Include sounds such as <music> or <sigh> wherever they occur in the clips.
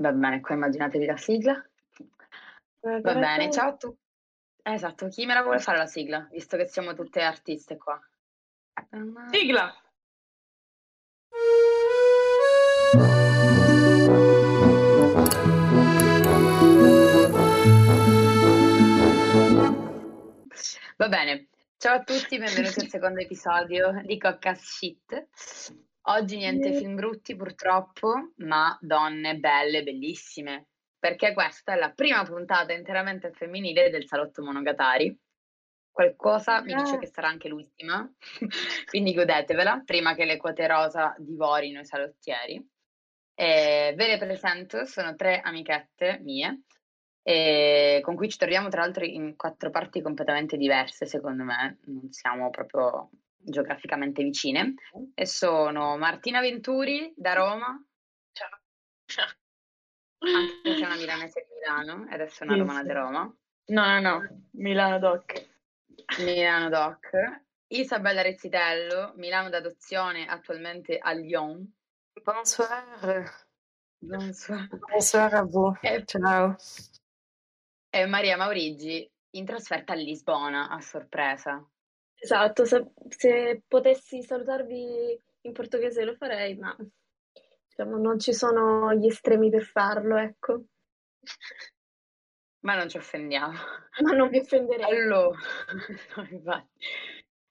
Va bene, qua immaginatevi la sigla. Eh, Va bene, ciao a tutti. Esatto, chi me la vuole fare la sigla? Visto che siamo tutte artiste qua. Sigla! Va bene, ciao a tutti, benvenuti al <laughs> secondo episodio di Coccas Shit. Oggi niente film brutti purtroppo, ma donne belle, bellissime, perché questa è la prima puntata interamente femminile del Salotto Monogatari. Qualcosa mi dice Ah. che sarà anche l'ultima, <laughs> quindi godetevela prima che le quote rosa divorino i salottieri. E ve le presento, sono tre amichette mie, con cui ci troviamo tra l'altro in quattro parti completamente diverse, secondo me, non siamo proprio geograficamente vicine. E sono Martina Venturi da Roma, Ciao. anche se è una <laughs> milanese di Milano, e adesso è una Sì, romana sì. di Roma. No, no, no, Milano Doc. Milano Doc. Isabella Rezzitello, Milano d'adozione, attualmente a Lyon. Bonsoir. Bonsoir. Bonsoir a voi. E, Ciao. e Maria Maurigi in trasferta a Lisbona, a sorpresa. Esatto, se, se potessi salutarvi in portoghese lo farei, ma diciamo, non ci sono gli estremi per farlo, ecco. Ma non ci offendiamo. <laughs> Ma non vi offenderei. Allora, <laughs> no, infatti.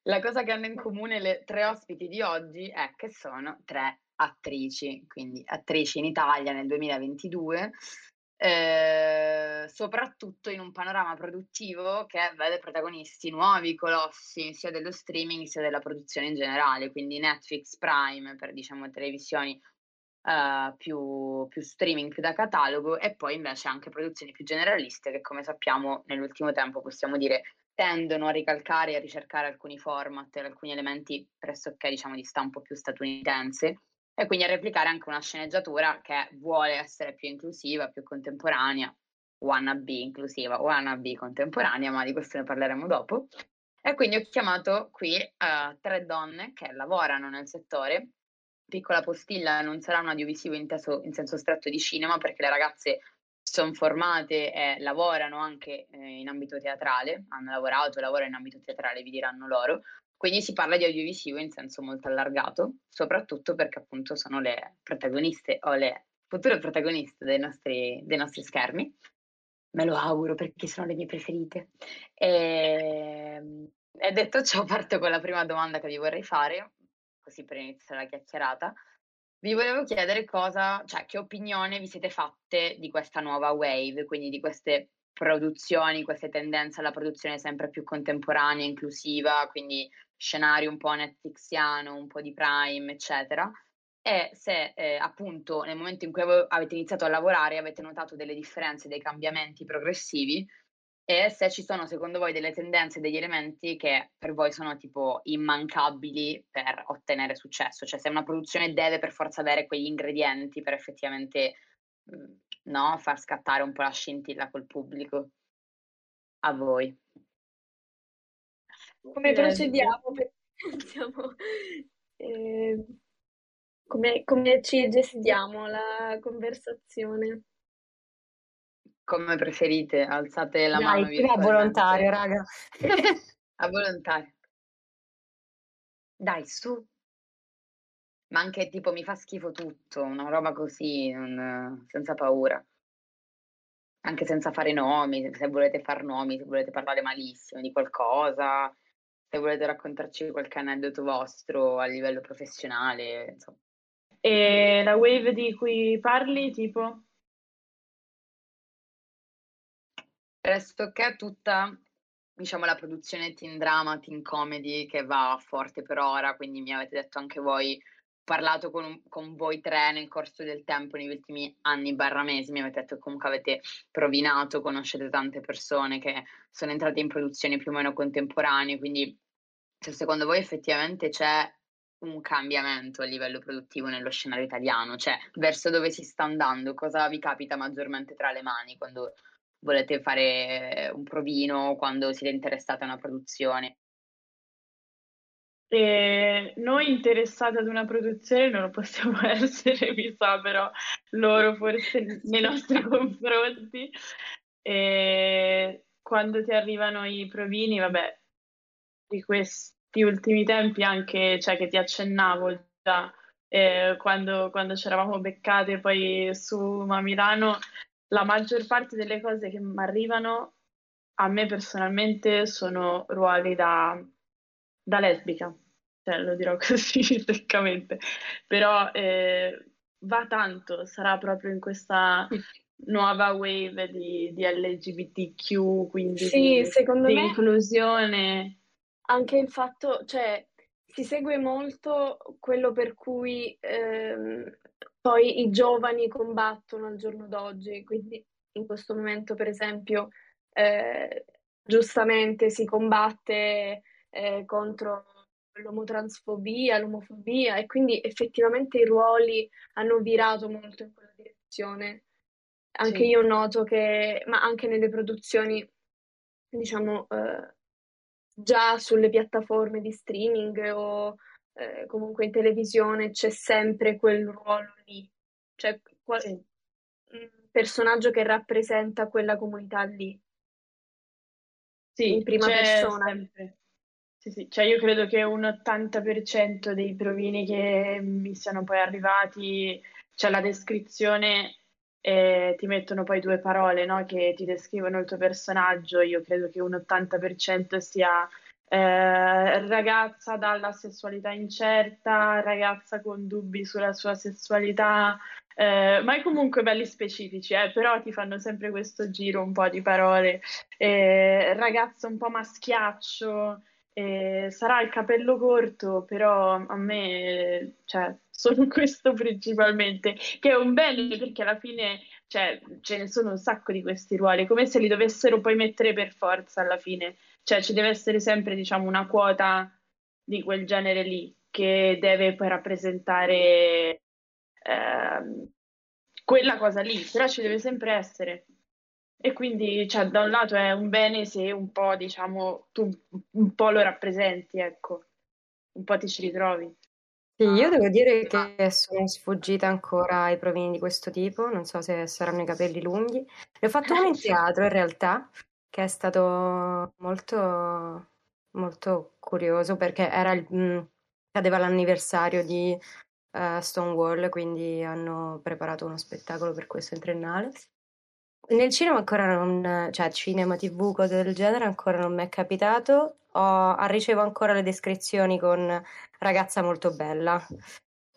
La cosa che hanno in comune le tre ospiti di oggi è che sono tre attrici, quindi attrici in Italia nel 2022, eh, soprattutto in un panorama produttivo che vede protagonisti nuovi, colossi, sia dello streaming sia della produzione in generale, quindi Netflix, Prime per diciamo televisioni eh, più, più streaming, più da catalogo e poi invece anche produzioni più generaliste che come sappiamo nell'ultimo tempo possiamo dire tendono a ricalcare e a ricercare alcuni format alcuni elementi pressoché diciamo di stampo più statunitense e quindi a replicare anche una sceneggiatura che vuole essere più inclusiva, più contemporanea, wannabe inclusiva, wannabe contemporanea, ma di questo ne parleremo dopo. E quindi ho chiamato qui eh, tre donne che lavorano nel settore. Piccola postilla, non sarà un audiovisivo inteso in senso stretto di cinema perché le ragazze sono formate e lavorano anche eh, in ambito teatrale, hanno lavorato, lavorano in ambito teatrale, vi diranno loro. Quindi si parla di audiovisivo in senso molto allargato, soprattutto perché appunto sono le protagoniste o le future protagoniste dei nostri, dei nostri schermi. Me lo auguro perché sono le mie preferite. E, e detto ciò, parto con la prima domanda che vi vorrei fare, così per iniziare la chiacchierata. Vi volevo chiedere cosa, cioè che opinione vi siete fatte di questa nuova wave, quindi di queste produzioni, queste tendenze alla produzione sempre più contemporanea, inclusiva, quindi scenario un po' netflixiano, un po' di Prime, eccetera. E se eh, appunto nel momento in cui avete iniziato a lavorare avete notato delle differenze, dei cambiamenti progressivi e se ci sono secondo voi delle tendenze, degli elementi che per voi sono tipo immancabili per ottenere successo, cioè se una produzione deve per forza avere quegli ingredienti per effettivamente no, far scattare un po' la scintilla col pubblico. A voi. Come procediamo? Per- <laughs> Siamo, eh, come, come ci gestiamo la conversazione? Come preferite, alzate la mano Dai, va volontario, raga. <laughs> A volontario. Dai, su. Ma anche tipo mi fa schifo tutto, una roba così, non- senza paura. Anche senza fare nomi, se volete far nomi, se volete parlare malissimo di qualcosa, se volete raccontarci qualche aneddoto vostro a livello professionale, insomma. E la wave di cui parli, tipo? Pressoché tutta, diciamo, la produzione teen drama, teen comedy che va forte per ora, quindi mi avete detto anche voi, parlato con, con voi tre nel corso del tempo, negli ultimi anni barra mesi, mi avete detto che comunque avete provinato, conoscete tante persone che sono entrate in produzioni più o meno contemporanee, quindi se secondo voi effettivamente c'è un cambiamento a livello produttivo nello scenario italiano, cioè verso dove si sta andando, cosa vi capita maggiormente tra le mani quando volete fare un provino, quando siete interessati a una produzione? E noi interessati ad una produzione non lo possiamo <laughs> essere, mi sa, però loro forse nei nostri <laughs> confronti. E quando ti arrivano i provini, vabbè, di questi ultimi tempi anche, cioè che ti accennavo già, eh, quando, quando ci eravamo beccate poi su a Milano, la maggior parte delle cose che mi arrivano a me personalmente sono ruoli da, da lesbica, cioè, lo dirò <laughs> così seccamente, però eh, va tanto, sarà proprio in questa nuova wave di, di LGBTQ, quindi Sì, di, di inclusione. anche il fatto, cioè, si segue molto quello per cui ehm, poi i giovani combattono al giorno d'oggi, quindi in questo momento, per esempio, eh, giustamente si combatte eh, contro l'omotransfobia, l'omofobia e quindi effettivamente i ruoli hanno virato molto in quella direzione. Anche Sì. io noto che, ma anche nelle produzioni, diciamo, eh, già sulle piattaforme di streaming o eh, comunque in televisione c'è sempre quel ruolo lì, cioè qual- Sì. un personaggio che rappresenta quella comunità lì. Sì, in prima persona. sempre. Sì, sì. Cioè io credo che un 80% dei provini che mi siano poi arrivati, c'è la descrizione e ti mettono poi due parole, no, che ti descrivono il tuo personaggio. Io credo che un 80% sia eh, ragazza dalla sessualità incerta, ragazza con dubbi sulla sua sessualità, eh, ma comunque belli specifici, eh, però ti fanno sempre questo giro un po' di parole. Eh, ragazzo un po' maschiaccio, eh, sarà il capello corto, però a me, cioè, solo <laughs> questo principalmente, che è un bene perché alla fine, cioè, ce ne sono un sacco di questi ruoli, come se li dovessero poi mettere per forza alla fine, cioè ci deve essere sempre, diciamo, una quota di quel genere lì che deve poi rappresentare ehm, quella cosa lì, però ci deve sempre essere. E quindi, cioè, da un lato è un bene se un po', diciamo, tu un po' lo rappresenti, ecco, un po' ti ci ritrovi. Sì, io Ah, devo dire che sono sfuggita ancora ai provini di questo tipo, non so se saranno i capelli lunghi. Ne ho fatto uno in <laughs> teatro in realtà, che è stato molto, molto curioso perché era il, mm, cadeva l'anniversario di eh, Stonewall, quindi hanno preparato uno spettacolo per questo in triennale. Nel cinema ancora non, cioè cinema, TV, cose del genere ancora non mi è capitato. Ho, ricevo ancora le descrizioni con ragazza molto bella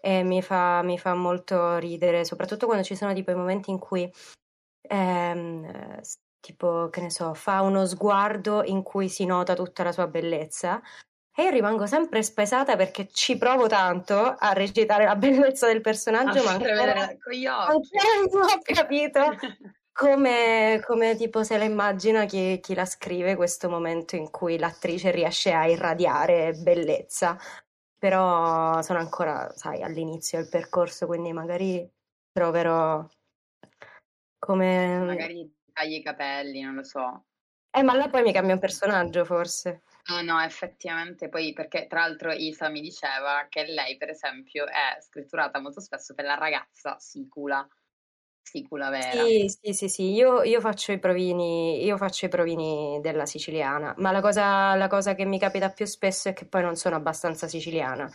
e mi fa, mi fa molto ridere, soprattutto quando ci sono tipo i momenti in cui ehm, tipo, che ne so, fa uno sguardo in cui si nota tutta la sua bellezza. E io rimango sempre spesata perché ci provo tanto a recitare la <laughs> bellezza del personaggio, ma ancora, occhi. ancora non ho capito <laughs> come, come tipo se la immagina chi, chi la scrive questo momento in cui l'attrice riesce a irradiare bellezza. Però sono ancora, sai, all'inizio del percorso, quindi magari troverò come... Magari tagli i capelli, non lo so. Eh, ma là poi mi cambia un personaggio, forse. No, no, effettivamente, poi perché tra l'altro Isa mi diceva che lei, per esempio, è scritturata molto spesso per la ragazza sicula, sicula vera. Sì, sì, sì, sì, io, io faccio i provini, io faccio i provini della siciliana, ma la cosa, la cosa che mi capita più spesso è che poi non sono abbastanza siciliana.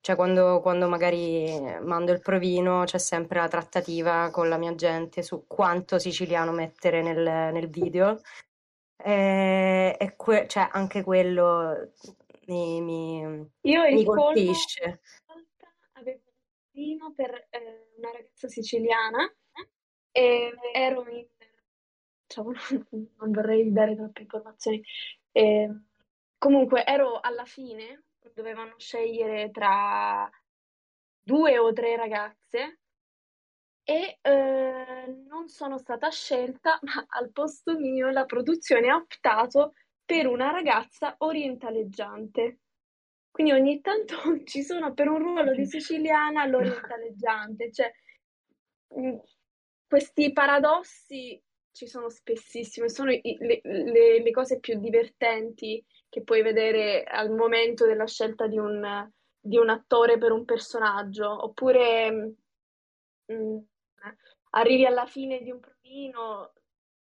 Cioè, quando, quando magari mando il provino, c'è sempre la trattativa con la mia gente su quanto siciliano mettere nel, nel video. E, e que- cioè, anche quello mi, mi, Io mi il colmo, colpisce. volta avevo un provino per eh, una ragazza siciliana e ero in... diciamo, <laughs> non vorrei dare troppe informazioni. E, comunque ero alla fine, dovevano scegliere tra due o tre ragazze e eh, non sono stata scelta, <laughs> ma al posto mio la produzione ha optato per una ragazza orientaleggiante. Quindi ogni tanto <laughs> ci sono per un ruolo di siciliana l'orientaleggiante, cioè mh, questi paradossi ci sono spessissime, sono i- le, le- le cose più divertenti che puoi vedere al momento della scelta di un, di un attore per un personaggio, oppure mm, arrivi alla fine di un provino,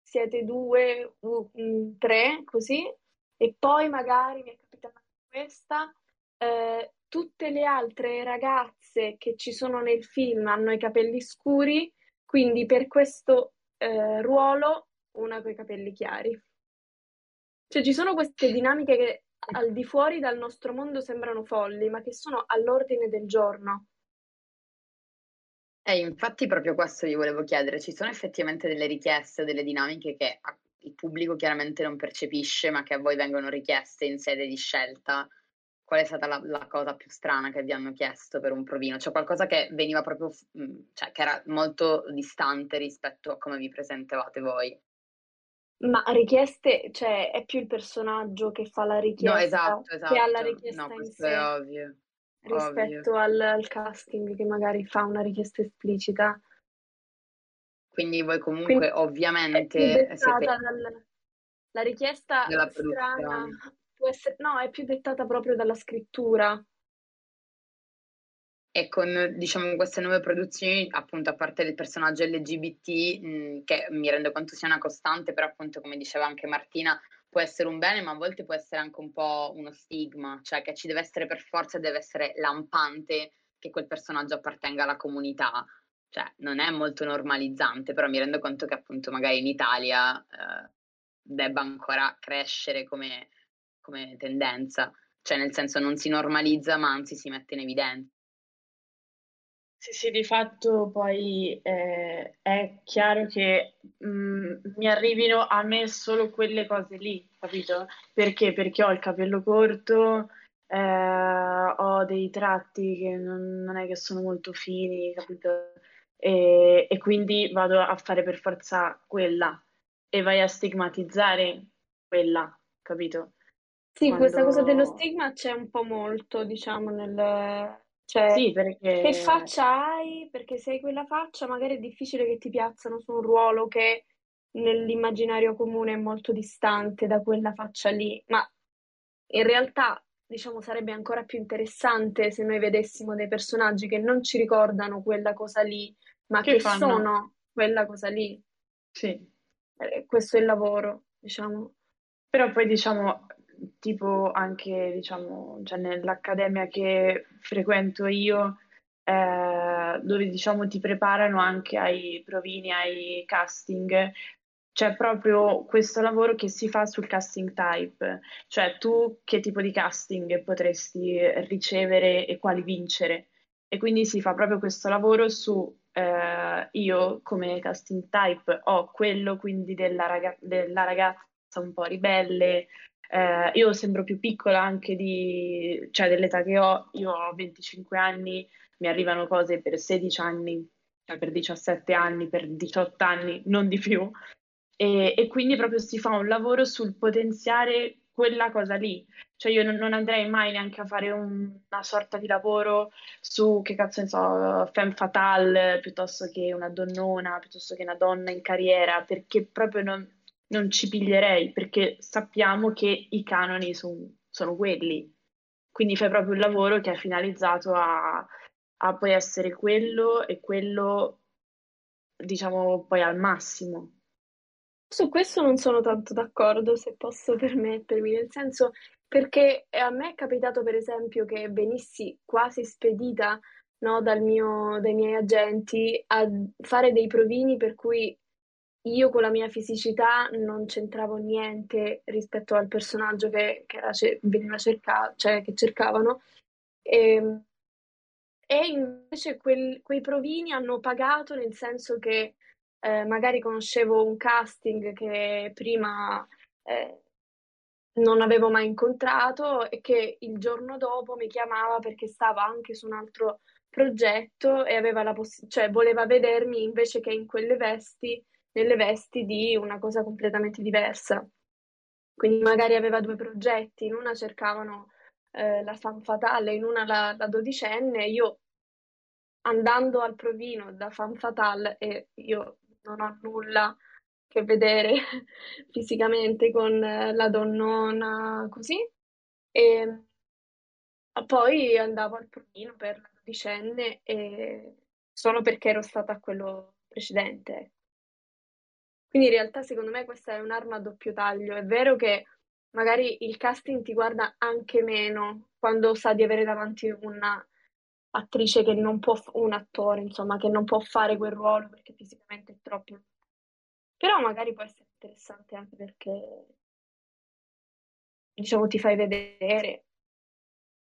siete due, u- mm, tre, così, e poi magari mi è capitata questa, eh, tutte le altre ragazze che ci sono nel film hanno i capelli scuri, quindi per questo eh, ruolo una con i capelli chiari. Cioè ci sono queste dinamiche che al di fuori dal nostro mondo sembrano folli, ma che sono all'ordine del giorno. E infatti proprio questo vi volevo chiedere, ci sono effettivamente delle richieste, delle dinamiche che il pubblico chiaramente non percepisce, ma che a voi vengono richieste in sede di scelta? Qual è stata la, la cosa più strana che vi hanno chiesto per un provino? Cioè qualcosa che veniva proprio, cioè che era molto distante rispetto a come vi presentavate voi? Ma richieste, cioè è più il personaggio che fa la richiesta No, esatto, esatto. che ha la richiesta no, in sé ovvio. rispetto ovvio. al, al casting che magari fa una richiesta esplicita. Quindi voi comunque Quindi ovviamente siete dal, la richiesta strana. Può essere, no, è più dettata proprio dalla scrittura. E con, diciamo, queste nuove produzioni, appunto, a parte il personaggio LGBT, mh, che mi rendo conto sia una costante, però appunto, come diceva anche Martina, può essere un bene, ma a volte può essere anche un po' uno stigma, cioè che ci deve essere per forza, deve essere lampante che quel personaggio appartenga alla comunità. Cioè, non è molto normalizzante, però mi rendo conto che appunto magari in Italia eh, debba ancora crescere come, come tendenza, cioè nel senso non si normalizza, ma anzi si mette in evidenza. Sì, sì, di fatto poi eh, è chiaro che mh, mi arrivino a me solo quelle cose lì, capito? Perché? Perché ho il capello corto, eh, ho dei tratti che non, non è che sono molto fini, capito? E, e quindi vado a fare per forza quella e vai a stigmatizzare quella, capito? Sì, questa cosa dello Quando... stigma c'è un po' molto, diciamo, nel... cioè, Sì, che perché... faccia hai? Perché se hai quella faccia magari è difficile che ti piazzano su un ruolo che nell'immaginario comune è molto distante da quella faccia lì, ma in realtà, diciamo, sarebbe ancora più interessante se noi vedessimo dei personaggi che non ci ricordano quella cosa lì, ma Che che sono quella cosa lì. Sì. Eh, questo è il lavoro, diciamo. Però poi diciamo, tipo anche diciamo, cioè nell'accademia che frequento io, eh, dove diciamo ti preparano anche ai provini, ai casting, c'è proprio questo lavoro che si fa sul casting type, cioè tu che tipo di casting potresti ricevere e quali vincere. E quindi si fa proprio questo lavoro su eh, io come casting type ho quello quindi della, raga- della ragazza un po' ribelle. Eh, io sembro più piccola anche di, cioè dell'età che ho, io ho 25 anni, mi arrivano cose per 16 anni, cioè per 17 anni, per 18 anni, non di più. E, e quindi proprio si fa un lavoro sul potenziare quella cosa lì. Cioè io non, non andrei mai neanche a fare un- una sorta di lavoro su, che cazzo ne so, femme fatale, piuttosto che una donnona, piuttosto che una donna in carriera, perché proprio non, non ci piglierei, perché sappiamo che i canoni son- sono quelli. Quindi fai proprio un lavoro che è finalizzato a, a poi essere quello e quello, diciamo, poi al massimo. Su questo non sono tanto d'accordo, se posso permettermi, nel senso perché a me è capitato per esempio che venissi quasi spedita, no, mio- dai miei agenti a fare dei provini per cui io con la mia fisicità non c'entravo niente rispetto al personaggio che, che era veniva cercato, cioè che cercavano. E, e invece quel- quei provini hanno pagato nel senso che eh, magari conoscevo un casting che prima eh, non avevo mai incontrato e che il giorno dopo mi chiamava perché stava anche su un altro progetto e aveva la poss- cioè voleva vedermi invece che in quelle vesti, nelle vesti di una cosa completamente diversa. Quindi magari aveva due progetti, in una cercavano eh, la femme fatale, in una la, la dodicenne, io andando al provino da femme fatale e io non ho nulla che vedere <laughs> fisicamente con la donnona così. E poi andavo al provino per la dodicenne e solo perché ero stata a quello precedente. Quindi in realtà secondo me questa è un'arma a doppio taglio. È vero che magari il casting ti guarda anche meno quando sa di avere davanti una attrice che non può, un attore, insomma, che non può fare quel ruolo perché fisicamente è troppo. Però magari può essere interessante anche perché, diciamo, ti fai vedere.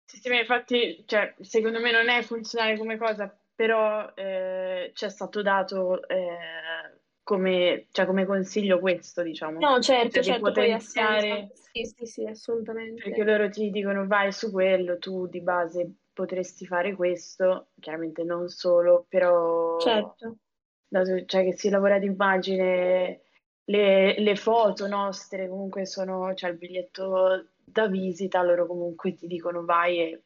Sì, sì, infatti, cioè, secondo me non è funzionale come cosa, però eh, ci è stato dato eh, come, cioè, come consiglio questo, diciamo. No, certo, Cioè, certo, potenziare, Sì, sì, sì, assolutamente. perché loro ti dicono vai su quello, tu di base potresti fare questo, chiaramente non solo, però Certo. dato cioè, che si lavora di immagine, le, le foto nostre comunque sono, cioè il biglietto da visita, loro comunque ti dicono vai e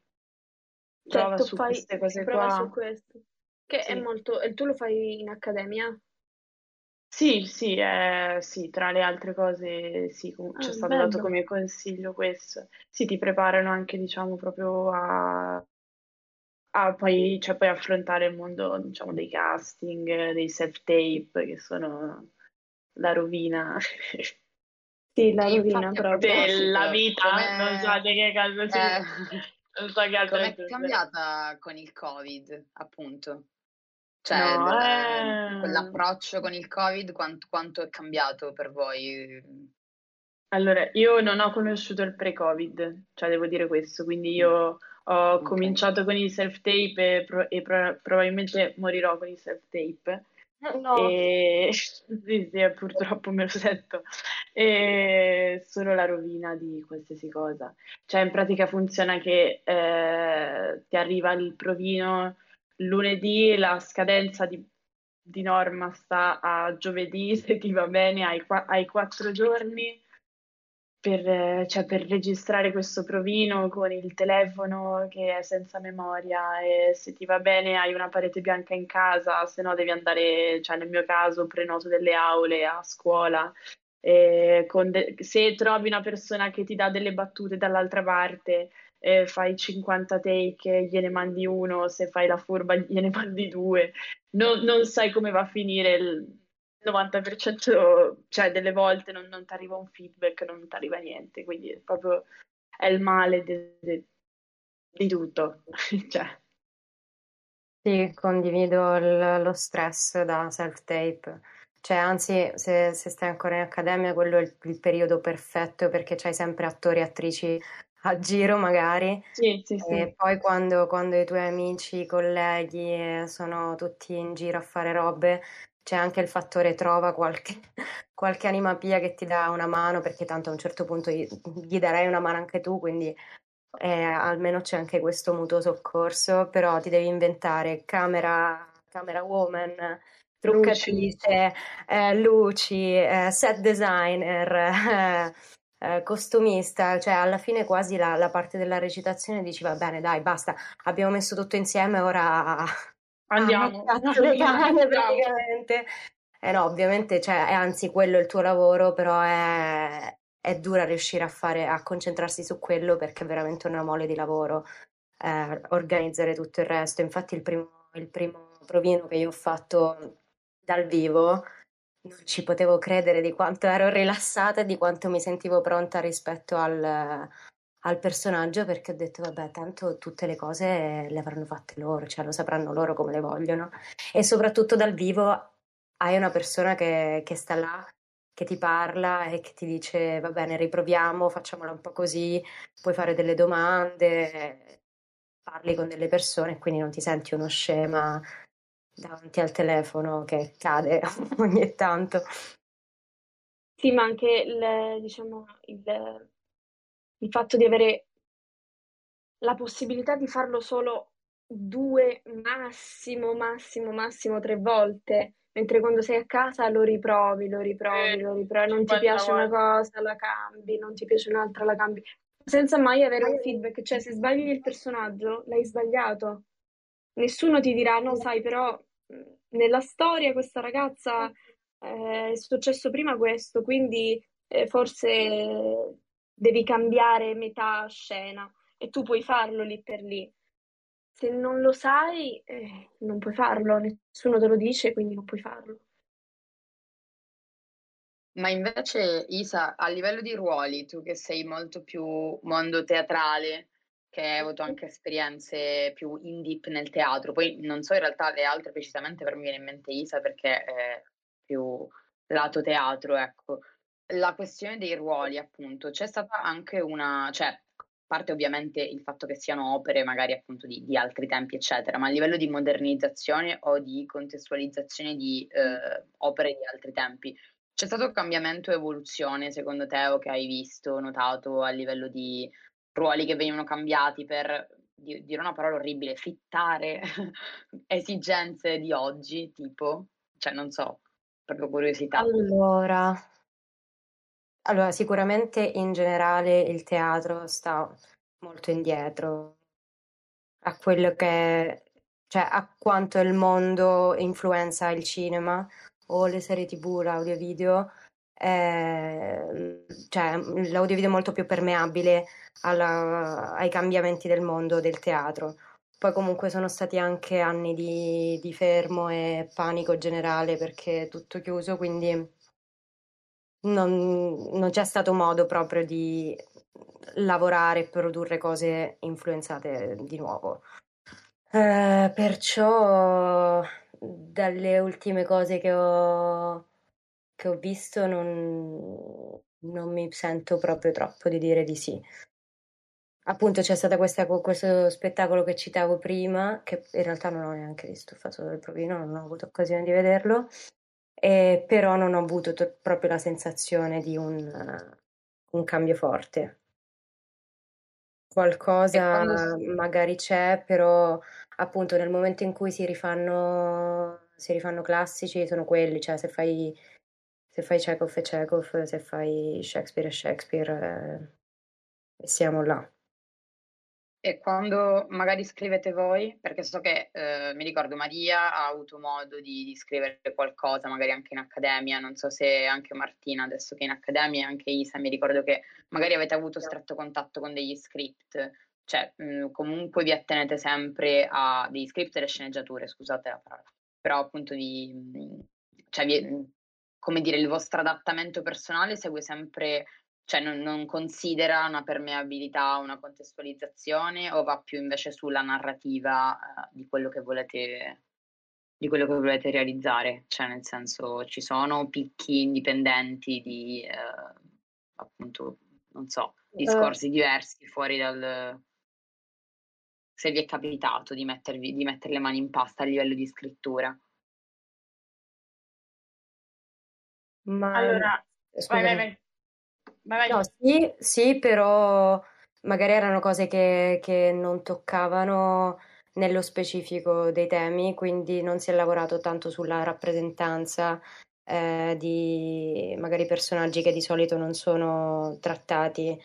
prova Certo, su fai queste cose prova su qua. questo. Che è Sì. molto... E tu lo fai in accademia? Sì, sì, eh, sì, tra le altre cose, sì, com- ci è Ah, stato dato bello. come consiglio questo. Sì, ti preparano anche, diciamo, proprio a, a poi, cioè, poi affrontare il mondo, diciamo, dei casting, eh, dei self-tape, che sono la rovina <laughs> Sì, la rovina infatti a proprio. <laughs> della proposito, vita. Non so come di che caso si... eh, <laughs> Non so che altro com'è aggiungere. cambiata con il Covid, appunto? Cioè, No, eh... quell'approccio con il Covid, quanto, quanto è cambiato per voi? Allora, io non ho conosciuto il pre-Covid, cioè devo dire questo, quindi io ho Ok. cominciato con i self-tape e, pro- e pro- probabilmente morirò con i self-tape. No, E <laughs> sì, sì, eh, purtroppo me lo sento. E sono la rovina di qualsiasi cosa. Cioè, in pratica funziona che eh, ti arriva il provino lunedì, la scadenza di, di norma sta a giovedì, <laughs> se ti va bene, hai, hai quattro giorni per, cioè, per registrare questo provino con il telefono che è senza memoria e se ti va bene hai una parete bianca in casa, se no devi andare, cioè nel mio caso prenoto delle aule a scuola. de- se trovi una persona che ti dà delle battute dall'altra parte, eh, fai 50 take, gliene mandi uno, se fai la furba <laughs> gliene mandi due. Non, non sai come va a finire il 90%, cioè delle volte non, non ti arriva un feedback, non ti arriva niente, quindi è proprio è il male de- de- di tutto. <laughs> Cioè, Sì, condivido il- lo stress da self-tape. Cioè, anzi, se, se stai ancora in accademia, quello è il, il periodo perfetto perché c'hai sempre attori e attrici a giro, magari. sì, sì, sì. E poi quando, quando i tuoi amici, i colleghi eh, sono tutti in giro a fare robe, c'è anche il fattore trova qualche, <laughs> qualche animapia che ti dà una mano, perché tanto a un certo punto gli, gli darai una mano anche tu, quindi eh, almeno c'è anche questo mutuo soccorso, però ti devi inventare camera, camera woman, truccatrice, eh, luci, eh, set designer, <laughs> eh, costumista, cioè alla fine quasi la, la parte della recitazione dici va bene, dai, basta, abbiamo messo tutto insieme, ora <laughs> Andiamo. Ah, le cane praticamente. Eh no, ovviamente, cioè, è anzi quello è il tuo lavoro, però è, è dura riuscire a fare, a concentrarsi su quello perché è veramente una mole di lavoro eh, organizzare tutto il resto. Infatti il primo, il primo provino che io ho fatto dal vivo non ci potevo credere di quanto ero rilassata e di quanto mi sentivo pronta rispetto al, al personaggio perché ho detto vabbè tanto tutte le cose le avranno fatte loro, cioè lo sapranno loro come le vogliono. E soprattutto dal vivo hai una persona che, che sta là, che ti parla e che ti dice va bene riproviamo, facciamola un po' così, puoi fare delle domande, parli con delle persone quindi non ti senti uno scema davanti al telefono che cade <laughs> ogni tanto. Sì, ma anche il, diciamo, il, il fatto di avere la possibilità di farlo solo due, massimo, massimo, massimo tre volte, mentre quando sei a casa lo riprovi, lo riprovi, lo riprovi, non ti 50 piace una volte. cosa, la cambi, non ti piace un'altra, la cambi, senza mai avere un feedback, cioè se sbagli il personaggio, l'hai sbagliato. Nessuno ti dirà, no, sai, però mh, nella storia questa ragazza eh, è successo prima questo, quindi eh, forse devi cambiare metà scena e tu puoi farlo lì per lì. Se non lo sai, eh, non puoi farlo, nessuno te lo dice, quindi non puoi farlo. Ma invece, Isa, a livello di ruoli, tu che sei molto più mondo teatrale, che hai avuto anche esperienze più in deep nel teatro, poi non so in realtà le altre precisamente, per me viene in mente Isa perché è più lato teatro, ecco. La questione dei ruoli, appunto, c'è stata anche una, cioè, parte ovviamente il fatto che siano opere magari appunto di, di altri tempi, eccetera, ma a livello di modernizzazione o di contestualizzazione di eh, opere di altri tempi, c'è stato cambiamento e evoluzione, secondo te, o che hai visto, notato a livello di ruoli che venivano cambiati per dire una parola orribile, fittare <laughs> esigenze di oggi, tipo? Cioè, non so, proprio curiosità. Allora, allora, sicuramente in generale il teatro sta molto indietro a quello che, cioè a quanto il mondo influenza il cinema o le serie tv, l'audio video, eh, cioè l'audio video è molto più permeabile alla, ai cambiamenti del mondo del teatro. Poi comunque sono stati anche anni di, di fermo e panico generale perché è tutto chiuso, quindi non, non c'è stato modo proprio di lavorare e produrre cose influenzate di nuovo. Eh, perciò dalle ultime cose che ho, che ho visto non, non mi sento proprio troppo di dire di sì. Appunto c'è stato questa, questo spettacolo che citavo prima, che in realtà non ho neanche visto, ho fatto il provino, non ho avuto occasione di vederlo, e però non ho avuto to- proprio la sensazione di un, uh, un cambio forte. Qualcosa quando... magari c'è, però appunto nel momento in cui si rifanno, si rifanno classici sono quelli, cioè se fai, se fai Chekhov e Chekhov, se fai Shakespeare e Shakespeare, eh, siamo là. E quando magari scrivete voi, perché so che eh, mi ricordo Maria ha avuto modo di, di, scrivere qualcosa, magari anche in accademia, non so se anche Martina adesso che è in accademia, anche Isa, mi ricordo che magari avete avuto stretto contatto con degli script, cioè mh, comunque vi attenete sempre a degli script e le sceneggiature, scusate la parola, però appunto vi, cioè vi, come dire, il vostro adattamento personale segue sempre cioè non, non, considera una permeabilità, una contestualizzazione o va più invece sulla narrativa eh, di, quello che volete, di quello che volete realizzare? Cioè nel senso ci sono picchi indipendenti di eh, appunto, non so, discorsi uh. diversi fuori dal... Se vi è capitato di, mettervi, di mettere le mani in pasta a livello di scrittura. Ma allora, vai, vai, vai. Vai, vai. No, sì, sì, però magari erano cose che, che non toccavano nello specifico dei temi, quindi non si è lavorato tanto sulla rappresentanza eh, di magari personaggi che di solito non sono trattati,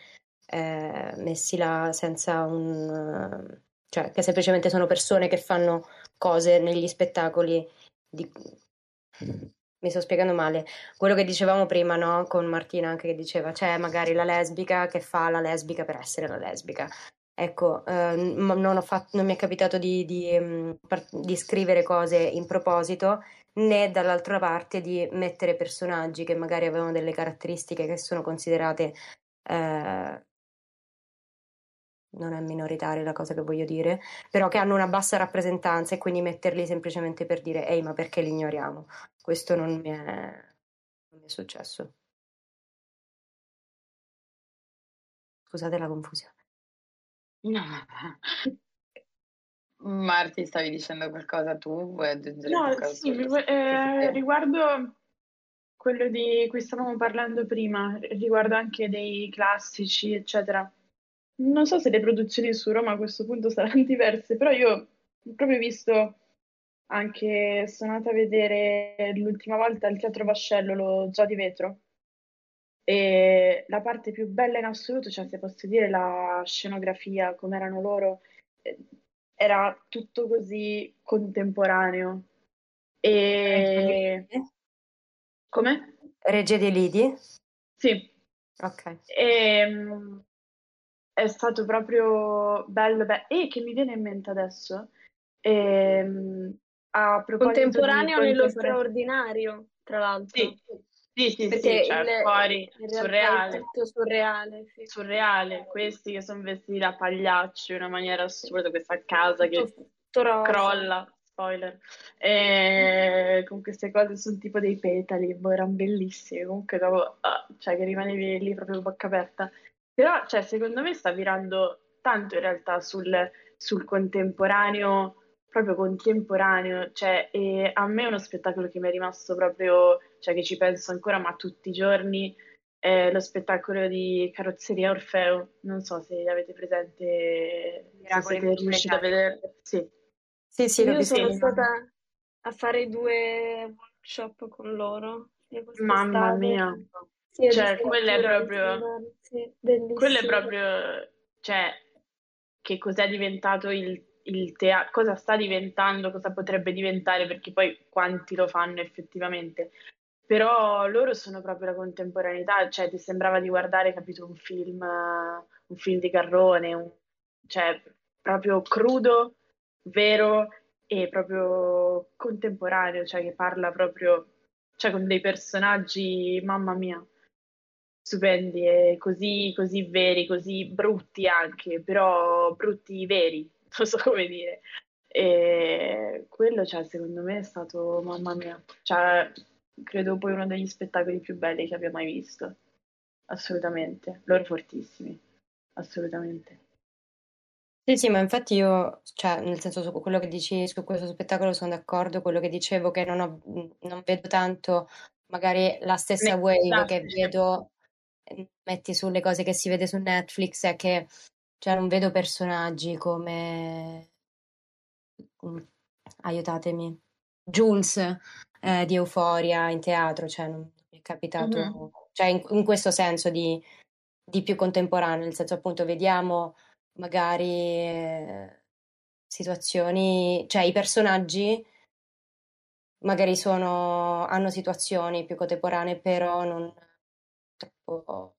eh, messi là senza un... cioè che semplicemente sono persone che fanno cose negli spettacoli di mi sto spiegando male. Quello che dicevamo prima, no? Con Martina anche che diceva, c'è magari la lesbica che fa la lesbica per essere la lesbica. Ecco, eh, non, fatto, non, mi è capitato di, di, mm, di, scrivere cose in proposito, né dall'altra parte di mettere personaggi che magari avevano delle caratteristiche che sono considerate eh, non è minoritaria la cosa che voglio dire, però che hanno una bassa rappresentanza e quindi metterli semplicemente per dire ehi ma perché li ignoriamo? Questo non mi è, non mi è successo. Scusate la confusione. No. Marti, stavi dicendo qualcosa tu? Vuoi aggiungere no, qualcosa? Sì, eh, riguardo quello di cui stavamo parlando prima, riguardo anche dei classici, eccetera non so se le produzioni su Roma a questo punto saranno <laughs> diverse, però io ho proprio visto anche, sono andata a vedere l'ultima volta il Teatro Vascello, lo Zoo di Vetro, e la parte più bella in assoluto, cioè se posso dire la scenografia, come erano loro, eh, era tutto così contemporaneo. E Come? Regge dei Lidi? Sì. Ok. E, è stato proprio bello. Be- e che mi viene in mente adesso, e, um, a proposito contemporaneo di nello straordinario, tra l'altro. Sì, sì, sì, Perché sì, cioè, il, fuori, surreale. tutto surreale. Sì. Surreale, questi che sono vestiti da pagliacci in una maniera assurda, questa casa che crolla, spoiler, e con queste cose sono tipo dei petali, boh, erano bellissimi, comunque dopo, ah, cioè che rimanevi lì proprio bocca aperta. Però, cioè, secondo me sta virando tanto in realtà sul, sul contemporaneo proprio contemporaneo, cioè, e a me è uno spettacolo che mi è rimasto proprio, cioè che ci penso ancora, ma tutti i giorni, è lo spettacolo di Carrozzeria Orfeo, non so se avete presente, se siete riusciti a vedere. Sì, sì, sì Io sono stata a fare due workshop con loro. Mamma mia, sì, cioè, quello è proprio, sì, quello è proprio, cioè, che cos'è diventato il il teatro, cosa sta diventando, cosa potrebbe diventare, perché poi quanti lo fanno effettivamente. Però loro sono proprio la contemporaneità, cioè ti sembrava di guardare, capito, un film, un film di Garrone, un, cioè proprio crudo, vero e proprio contemporaneo, cioè che parla proprio, cioè con dei personaggi, mamma mia, stupendi e così, così veri, così brutti anche, però brutti veri, <laughs> non so come dire. E quello, cioè, secondo me è stato, mamma mia, cioè, credo poi uno degli spettacoli più belli che abbia mai visto. Assolutamente. Loro fortissimi, assolutamente. Sì, sì, ma infatti io, cioè, nel senso, su quello che dici su questo spettacolo sono d'accordo, quello che dicevo che non, ho, non vedo tanto magari la stessa wave che vedo, metti sulle cose che si vede su Netflix, è che cioè non vedo personaggi come... Mm, aiutatemi. Jules eh, di Euforia in teatro, cioè non mi è capitato... Mm-hmm. Cioè in, in, questo senso di, di, più contemporaneo, nel senso appunto vediamo magari eh, situazioni... Cioè i personaggi magari sono, hanno situazioni più contemporanee, però non troppo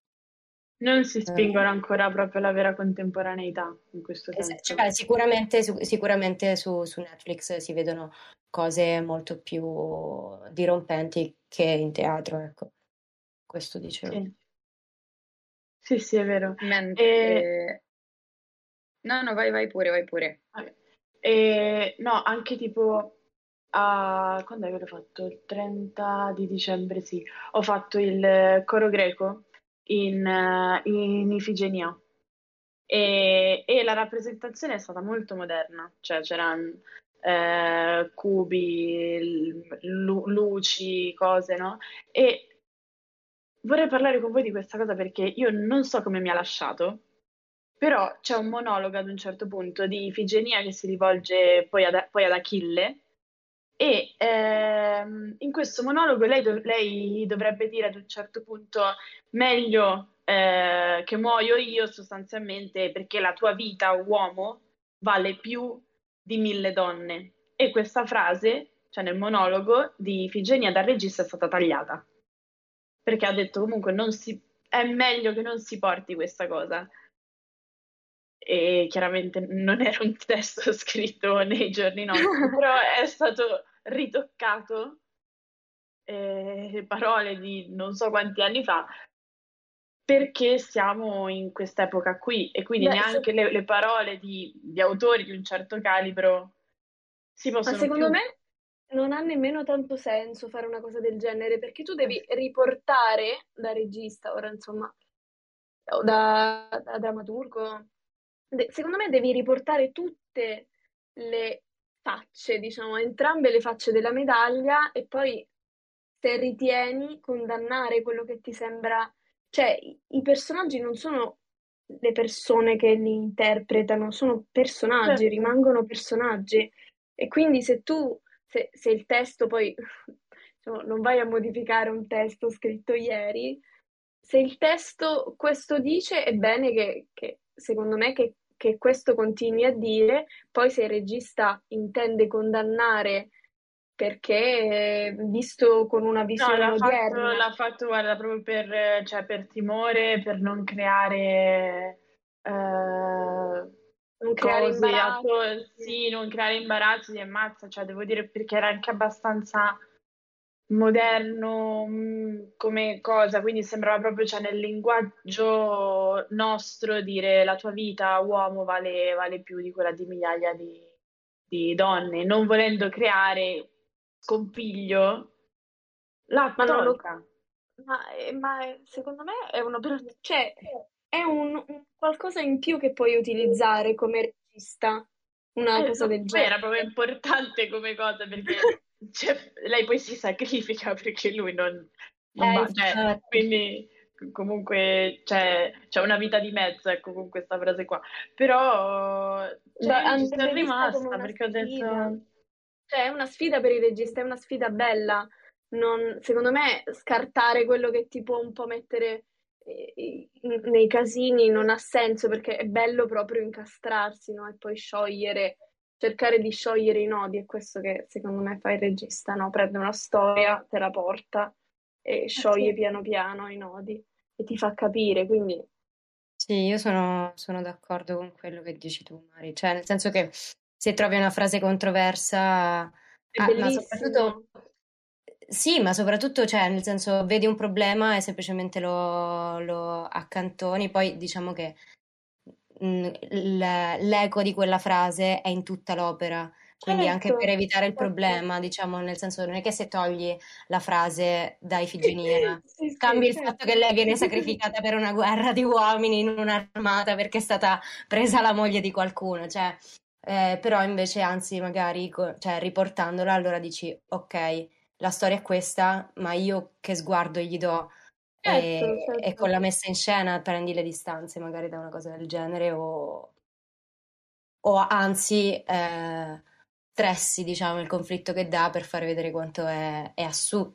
non si spingono ancora proprio alla vera contemporaneità in questo senso. Cioè, sicuramente, sicuramente su, su, Netflix si vedono cose molto più dirompenti che in teatro, ecco. Questo dicevo. Sì, sì, sì è vero. Mentre... E... No, no, vai, vai pure, vai pure. E... No, anche tipo... Uh, quando è l'ho fatto? Il 30 di dicembre, sì. Ho fatto il coro greco in, in Ifigenia. E, e, la rappresentazione è stata molto moderna, cioè c'erano eh, cubi, lu- luci, cose, no? E vorrei parlare con voi di questa cosa perché io non so come mi ha lasciato, però c'è un monologo ad un certo punto di Ifigenia che si rivolge poi ad, poi ad Achille e ehm, in questo monologo lei, do- lei, dovrebbe dire ad un certo punto meglio eh, che muoio io sostanzialmente perché la tua vita uomo vale più di mille donne. E questa frase, cioè nel monologo di Ifigenia dal regista è stata tagliata. Perché ha detto comunque si, è meglio che non si porti questa cosa e chiaramente non era un testo <laughs> scritto nei giorni nostri, però è stato ritoccato eh, parole di non so quanti anni fa perché siamo in quest'epoca qui. E quindi Beh, neanche se... le, le, parole di, di, autori di un certo calibro si possono Ma secondo più... me non ha nemmeno tanto senso fare una cosa del genere perché tu devi riportare da regista, ora insomma, o da, da drammaturgo, de- secondo me devi riportare tutte le facce, diciamo, entrambe le facce della medaglia e poi se ritieni condannare quello che ti sembra, cioè i personaggi non sono le persone che li interpretano, sono personaggi, certo. rimangono personaggi e quindi se tu, se, se il testo poi, <laughs> diciamo, non vai a modificare un testo scritto ieri, se il testo questo dice, è bene che, che secondo me che che questo continui a dire, poi se il regista intende condannare perché visto con una visione no, l'ha odierna... Fatto, l'ha fatto, guarda, proprio per, cioè, per timore, per non creare... Eh, non creare atto- sì, non creare imbarazzi e ammazza, cioè devo dire perché era anche abbastanza moderno mh, come cosa, quindi sembrava proprio, cioè, nel linguaggio nostro dire la tua vita uomo vale, vale più di quella di migliaia di, di donne, non volendo creare scompiglio, l'ha Ma lo-. Ma, eh, ma eh, secondo me è un'operazione, cioè è un, un qualcosa in più che puoi utilizzare come regista, una Eh, cosa del poi genere. era proprio importante come cosa perché <laughs> cioè, lei poi si sacrifica <laughs> perché lui non, non Eh, va, cioè, infatti. quindi comunque c'è, c'è una vita di mezzo, ecco, con questa frase qua. Però cioè, ci sono rimasta perché ho sfida. detto... Cioè, è una sfida per il regista, è una sfida bella. Non- secondo me, scartare quello che ti può un po' mettere eh, nei casini non ha senso perché è bello proprio incastrarsi, no? E poi sciogliere, cercare di sciogliere i nodi. È questo che secondo me fa il regista, no? Prende una storia, te la porta e scioglie sì. piano piano i nodi e ti fa capire. Quindi, Sì, io sono, sono d'accordo con quello che dici tu, Mari. Cioè, nel senso che se trovi una frase controversa, ah, ma soprattutto, sì, ma soprattutto, cioè, nel senso, vedi un problema e semplicemente lo, lo accantoni, poi diciamo che mh, l'eco di quella frase è in tutta l'opera, quindi anche per Certo, evitare il certo. problema, diciamo, nel senso, non è che se togli la frase da Ifigenia Sì, sì, Cambi il certo. fatto che lei viene <laughs> sacrificata per una guerra di uomini in un'armata perché è stata presa la moglie di qualcuno, cioè, eh, però invece anzi magari cioè, riportandola allora dici ok, la storia è questa, ma io che sguardo gli do Certo, e, e certo. con la messa in scena prendi le distanze magari da una cosa del genere o, o anzi eh, stressi diciamo il conflitto che dà per fare vedere quanto è, è assurdo,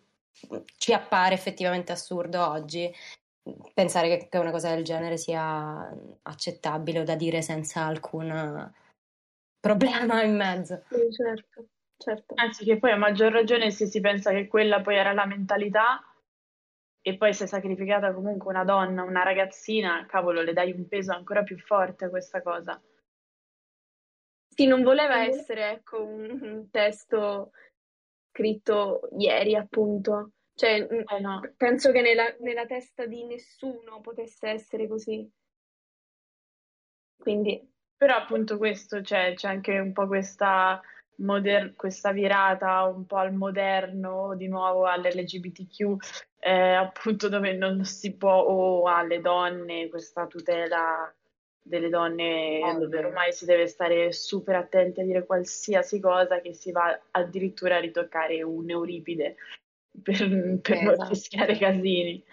ci appare effettivamente assurdo oggi pensare che, che una cosa del genere sia accettabile o da dire senza alcun problema in mezzo. Sì, certo, certo. Anzi, che poi a maggior ragione se si pensa che quella poi era la mentalità e poi si è sacrificata comunque una donna, una ragazzina, cavolo, le dai un peso ancora più forte a questa cosa. Sì, non voleva essere, ecco, un, un testo scritto ieri, appunto. Cioè, mh, Eh no. penso che nella, nella testa di nessuno potesse essere così. Quindi, Però appunto questo, cioè, c'è anche un po' questa, moder- questa virata un po' al moderno, di nuovo all'LGBTQ, eh, appunto dove non si può, o alle donne, questa tutela delle donne, Ovvio. dove ormai si deve stare super attenti a dire qualsiasi cosa che si va addirittura a ritoccare un Euripide per, per non Esatto. rischiare casini.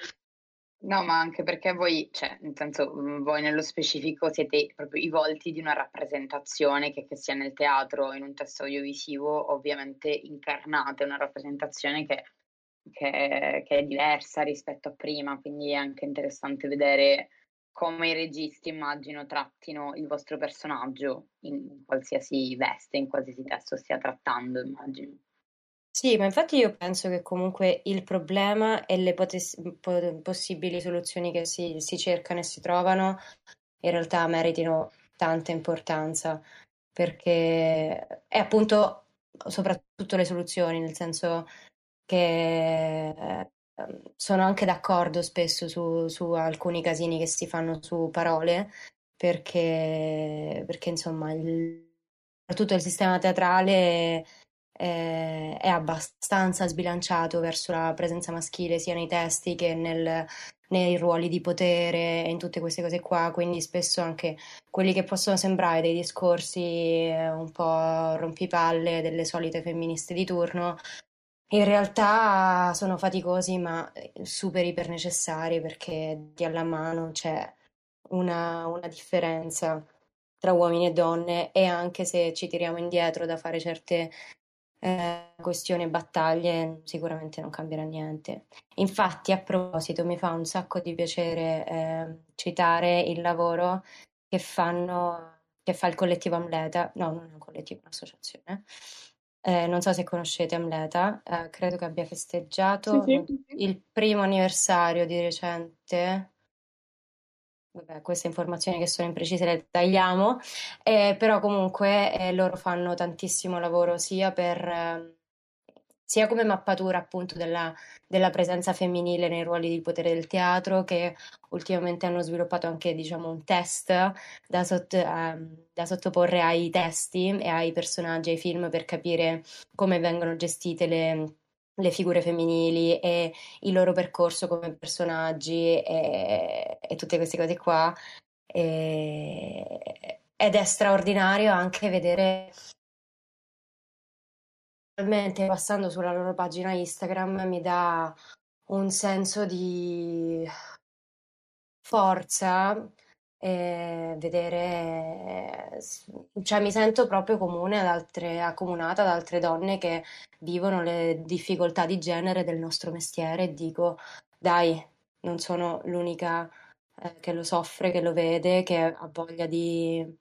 No, ma anche perché voi, cioè, nel senso, mh, voi nello specifico siete proprio i volti di una rappresentazione che, che sia nel teatro o in un testo audiovisivo, ovviamente incarnate una rappresentazione che, che- che è diversa rispetto a prima, quindi è anche interessante vedere come i registi, immagino, trattino il vostro personaggio in qualsiasi veste, in qualsiasi testo stia trattando, immagino. Sì, ma infatti io penso che comunque il problema e le potes- po- possibili soluzioni che si, si cercano e si trovano in realtà meritino tanta importanza perché è appunto soprattutto le soluzioni, nel senso che eh, sono anche d'accordo spesso su, su alcuni casini che si fanno su parole perché, perché insomma il, soprattutto il sistema teatrale eh, è abbastanza sbilanciato verso la presenza maschile sia nei testi che nel- nei ruoli di potere e in tutte queste cose qua, quindi spesso anche quelli che possono sembrare dei discorsi eh, un po' rompipalle delle solite femministe di turno, in realtà sono faticosi ma eh, super iper necessari perché di alla mano c'è una, una differenza tra uomini e donne e anche se ci tiriamo indietro da fare certe eh, questioni e battaglie, sicuramente non cambierà niente. Infatti, a proposito, mi fa un sacco di piacere eh, citare il lavoro che fanno, che fa il collettivo Amleta, no, non è un collettivo, è un'associazione, Eh, non so se conoscete Amleta, eh, credo che abbia festeggiato Sì, sì. il primo anniversario di recente. Vabbè, queste informazioni che sono imprecise le tagliamo, eh, però comunque eh, loro fanno tantissimo lavoro sia per eh, sia come mappatura appunto della, della presenza femminile nei ruoli di potere del teatro, che ultimamente hanno sviluppato anche diciamo un test da, sott- ehm, da sottoporre ai testi e ai personaggi, ai film per capire come vengono gestite le le figure femminili e il loro percorso come personaggi e, e tutte queste cose qua. E- ed è straordinario anche vedere, realmente passando sulla loro pagina Instagram, mi dà un senso di forza e vedere, cioè mi sento proprio comune ad altre, accomunata ad altre donne che vivono le difficoltà di genere del nostro mestiere e dico, dai, non sono l'unica eh, che lo soffre, che lo vede, che ha voglia di,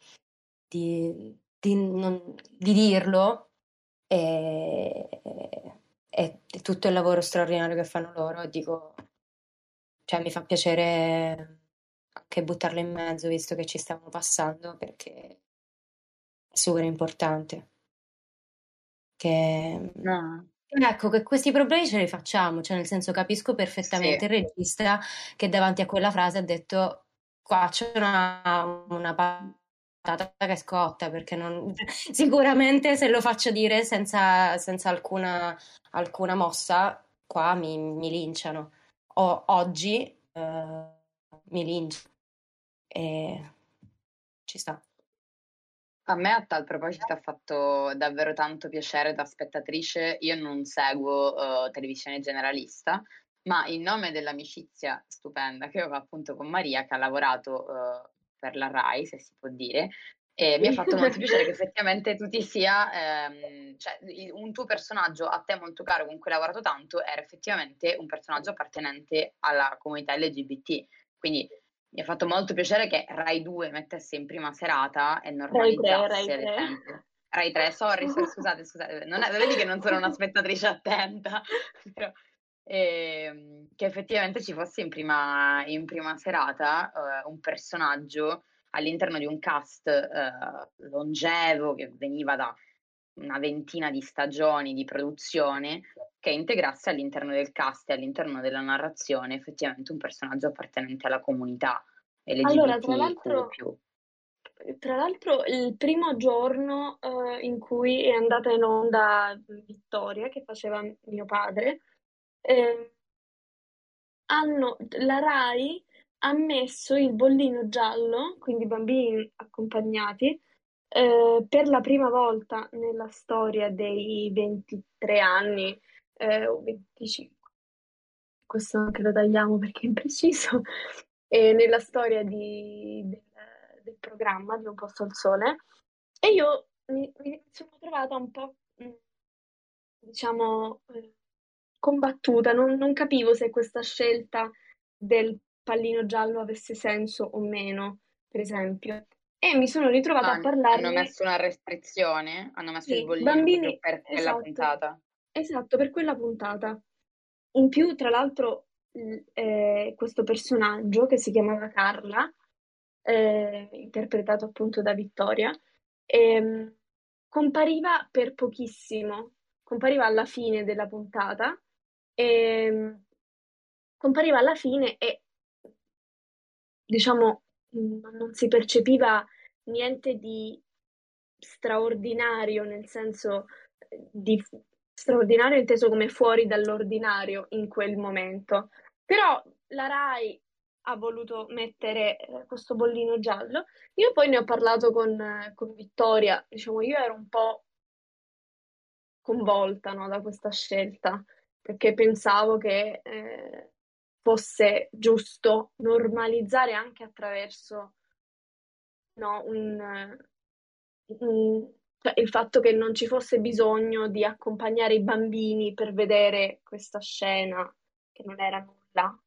di, di, non- di dirlo. E, e tutto il lavoro straordinario che fanno loro, dico, cioè mi fa piacere anche buttarlo in mezzo visto che ci stiamo passando perché è super importante. Che, No. ecco, che questi problemi ce li facciamo, cioè nel senso capisco perfettamente Sì. il regista che davanti a quella frase ha detto qua c'è una, una patata che scotta perché non, <laughs> sicuramente se lo faccio dire senza, senza alcuna, alcuna mossa qua mi, mi linciano. O, oggi eh, mi linciano e ci sta. A me a tal proposito ha fatto davvero tanto piacere da spettatrice. Io non seguo eh, televisione generalista, ma in nome dell'amicizia stupenda che ho appunto con Maria, che ha lavorato eh, per la RAI, se si può dire, e mi ha <laughs> fatto molto piacere che effettivamente tu ti sia, ehm, cioè un tuo personaggio a te molto caro con cui hai lavorato tanto era effettivamente un personaggio appartenente alla comunità LGBT. Quindi mi ha fatto molto piacere che Rai 2 mettesse in prima serata e Rai 3, normalizzasse Rai le 3. sempre. Rai 3, sorry, so- <laughs> scusate, scusate, non è- vedi che non sono una spettatrice attenta, <laughs> però, ehm, che effettivamente ci fosse in prima, in prima serata eh, un personaggio all'interno di un cast eh, longevo che veniva da una ventina di stagioni di produzione che integrasse all'interno del cast e all'interno della narrazione effettivamente un personaggio appartenente alla comunità Allora, tra LGBTQ+. l'altro, tra l'altro, il primo giorno eh, in cui è andata in onda Vittoria, che faceva mio padre, eh, hanno, la Rai ha messo il bollino giallo, quindi bambini accompagnati, eh, per la prima volta nella storia dei 23 anni eh, o 25. Questo anche lo tagliamo perché è impreciso. <laughs> E nella storia di- del, del programma di Un posto al sole. E io mi, mi sono trovata un po', mh, diciamo, eh, combattuta. Non, non capivo se questa scelta del pallino giallo avesse senso o meno, per esempio. E mi sono ritrovata Ah, a hanno parlarne. messo una restrizione, hanno messo il Sì, bollino proprio bambini, per quella esatto, puntata. esatto, per quella puntata. In più, tra l'altro, eh, questo personaggio che si chiamava Carla, eh, interpretato appunto da Vittoria, ehm, compariva per pochissimo, compariva alla fine della puntata, ehm, compariva alla fine e diciamo mh, non si percepiva niente di straordinario, nel senso eh, di straordinario inteso come fuori dall'ordinario in quel momento. Però la Rai ha voluto mettere eh, questo bollino giallo. Io poi ne ho parlato con, eh, con Vittoria, diciamo, io ero un po' sconvolta, no, da questa scelta, perché pensavo che eh, fosse giusto normalizzare anche attraverso no, un, un- cioè, il fatto che non ci fosse bisogno di accompagnare i bambini per vedere questa scena che non era nulla.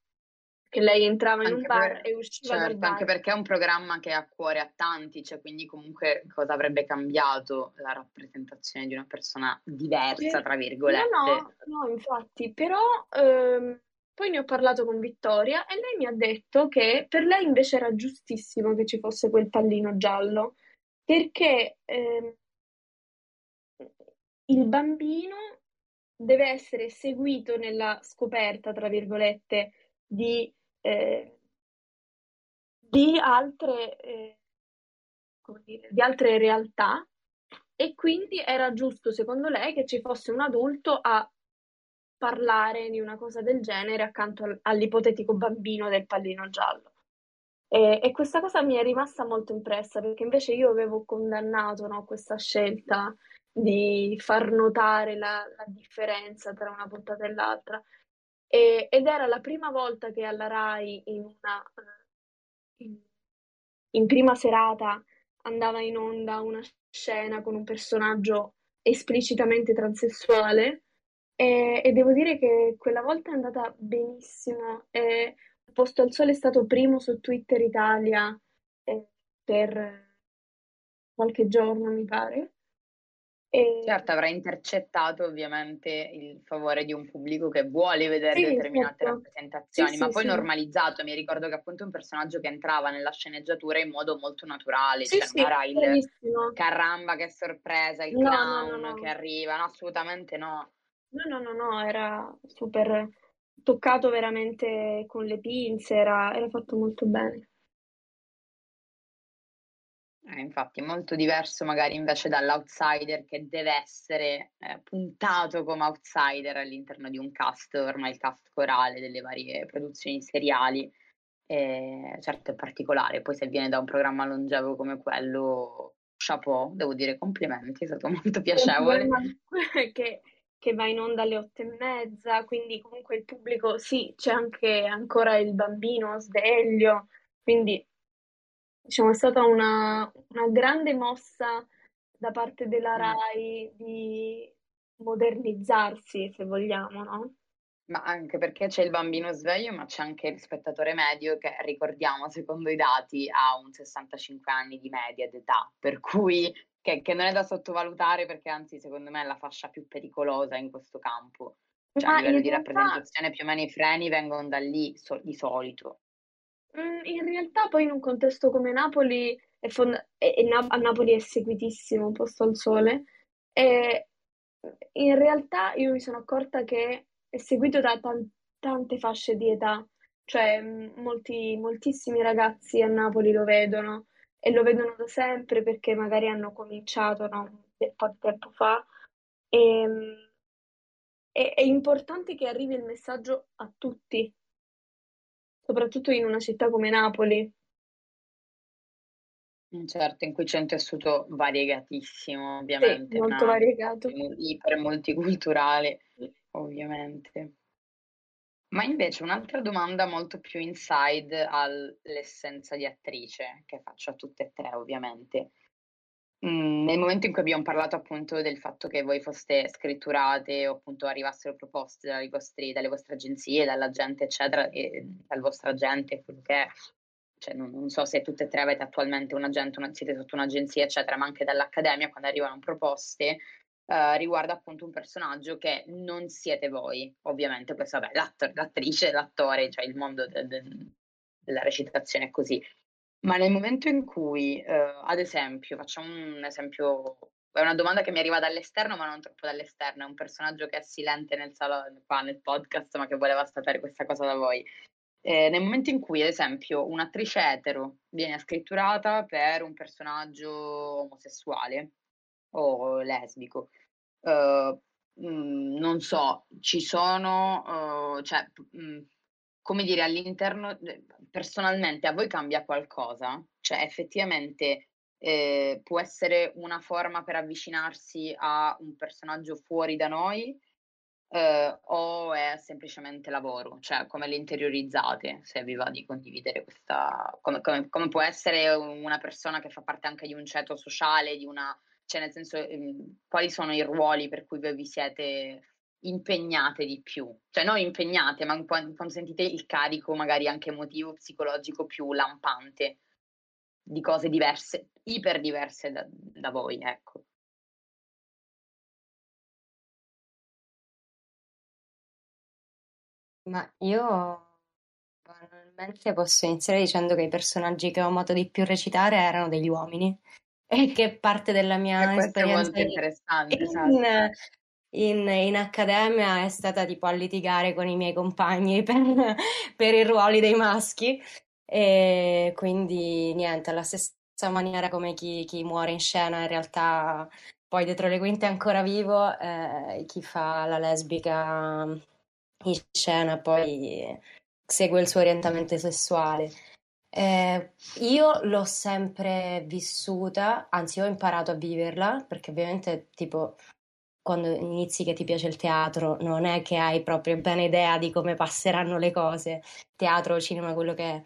che lei entrava in Anche un bar per- e usciva dal certo, bar. anche perché è un programma che è a cuore a tanti, cioè quindi comunque cosa avrebbe cambiato la rappresentazione di una persona diversa, tra No, virgolette? no, no, infatti, però ehm, poi ne ho parlato con Vittoria e lei mi ha detto che per lei invece era giustissimo che ci fosse quel pallino giallo, perché ehm, il bambino deve essere seguito nella scoperta, tra virgolette, di, eh, di altre, eh, dire, di altre realtà e quindi era giusto, secondo lei, che ci fosse un adulto a parlare di una cosa del genere accanto al- all'ipotetico bambino del pallino giallo. E, e questa cosa mi è rimasta molto impressa perché invece io avevo condannato, no, questa scelta di far notare la, la differenza tra una puntata e l'altra. E- ed era la prima volta che alla Rai in una, eh, in, in prima serata andava in onda una scena con un personaggio esplicitamente transessuale e, e devo dire che quella volta è andata benissimo. E Posto al Sole è stato primo su Twitter Italia eh, per qualche giorno, mi pare. E... Certo, avrà intercettato ovviamente il favore di un pubblico che vuole vedere Sì, determinate certo. rappresentazioni, Sì, ma sì, poi normalizzato. Mi ricordo che appunto è un personaggio che entrava nella sceneggiatura in modo molto naturale, cioè non era il caramba che sorpresa, il no, clown no, no. che arriva, no, assolutamente no. No, no, no, no, era super toccato veramente con le pinze, era, era fatto molto bene. Eh, infatti, è molto diverso magari invece dall'outsider che deve essere eh, puntato come outsider all'interno di un cast, ormai il cast corale delle varie produzioni seriali. E certo è particolare, poi se viene da un programma longevo come quello, chapeau, devo dire complimenti, è stato molto piacevole. <laughs> che, che va in onda alle otto e mezza, quindi comunque il pubblico, sì, c'è anche ancora il bambino sveglio, quindi diciamo è stata una, una grande mossa da parte della Mm. Rai di modernizzarsi, se vogliamo, no? Ma anche perché c'è il bambino sveglio, ma c'è anche il spettatore medio che, ricordiamo, secondo i dati, ha un 65 anni di media d'età, per cui che, che non è da sottovalutare perché anzi secondo me è la fascia più pericolosa in questo campo. Cioè a livello di realtà, rappresentazione più o meno i freni vengono da lì so- di solito. mm, in realtà poi in un contesto come Napoli, è fond- e- e Na- a Napoli è seguitissimo Posto al Sole, e in realtà io mi sono accorta che è seguito da tan- tante fasce di età, cioè molti, moltissimi ragazzi a Napoli lo vedono e lo vedono da sempre perché magari hanno cominciato, no, un po' di tempo fa. E, mm, è, è importante che arrivi il messaggio a tutti, soprattutto in una città come Napoli. Certo, in cui c'è un tessuto variegatissimo, Sì, ovviamente, molto una variegato. iper multiculturale, ovviamente. Ma invece un'altra domanda molto più inside all'essenza di attrice, che faccio a tutte e tre ovviamente. Mm, nel momento in cui abbiamo parlato appunto del fatto che voi foste scritturate o appunto arrivassero proposte dai vostri- dalle vostre agenzie, dalla gente eccetera, e dal vostro agente, quello che è, cioè non, non so se tutte e tre avete attualmente un agente, una- siete sotto un'agenzia eccetera, ma anche dall'accademia quando arrivano proposte eh, riguarda appunto un personaggio che non siete voi, ovviamente, poi vabbè, l'attrice, l'attore, cioè il mondo de- de- della recitazione è così. Ma nel momento in cui, eh, ad esempio, facciamo un esempio, è una domanda che mi arriva dall'esterno, ma non troppo dall'esterno, è un personaggio che è silente nel salone, qua nel podcast, ma che voleva sapere questa cosa da voi. Eh, nel momento in cui, ad esempio, un'attrice etero viene scritturata per un personaggio omosessuale o lesbico, eh, mm, non so, ci sono, eh, cioè, mm, come dire, all'interno, personalmente a voi cambia qualcosa? Cioè, effettivamente eh, può essere una forma per avvicinarsi a un personaggio fuori da noi? eh, o è semplicemente lavoro? Cioè, come le interiorizzate, se vi va di condividere questa... Come, come- come può essere una persona che fa parte anche di un ceto sociale, di una... Cioè, nel senso, ehm, quali sono i ruoli per cui voi vi siete impegnate di più, cioè non impegnate, ma quando, sentite il carico magari anche emotivo, psicologico più lampante di cose diverse, iper diverse da, da voi, ecco. Ma io banalmente posso iniziare dicendo che i personaggi che ho modo di più recitare erano degli uomini e che parte della mia E questo è esperienza molto interessante, in, esatto. in- in accademia è stata tipo a litigare con i miei compagni <laughs> per, per i ruoli dei maschi e quindi niente, alla stessa maniera come chi, chi muore in scena in realtà poi dietro le quinte è ancora vivo, eh, chi fa la lesbica in scena poi segue il suo orientamento sessuale. Eh, io l'ho sempre vissuta, anzi ho imparato a viverla, perché ovviamente tipo quando inizi che ti piace il teatro non è che hai proprio bene idea di come passeranno le cose, teatro, cinema, quello che è.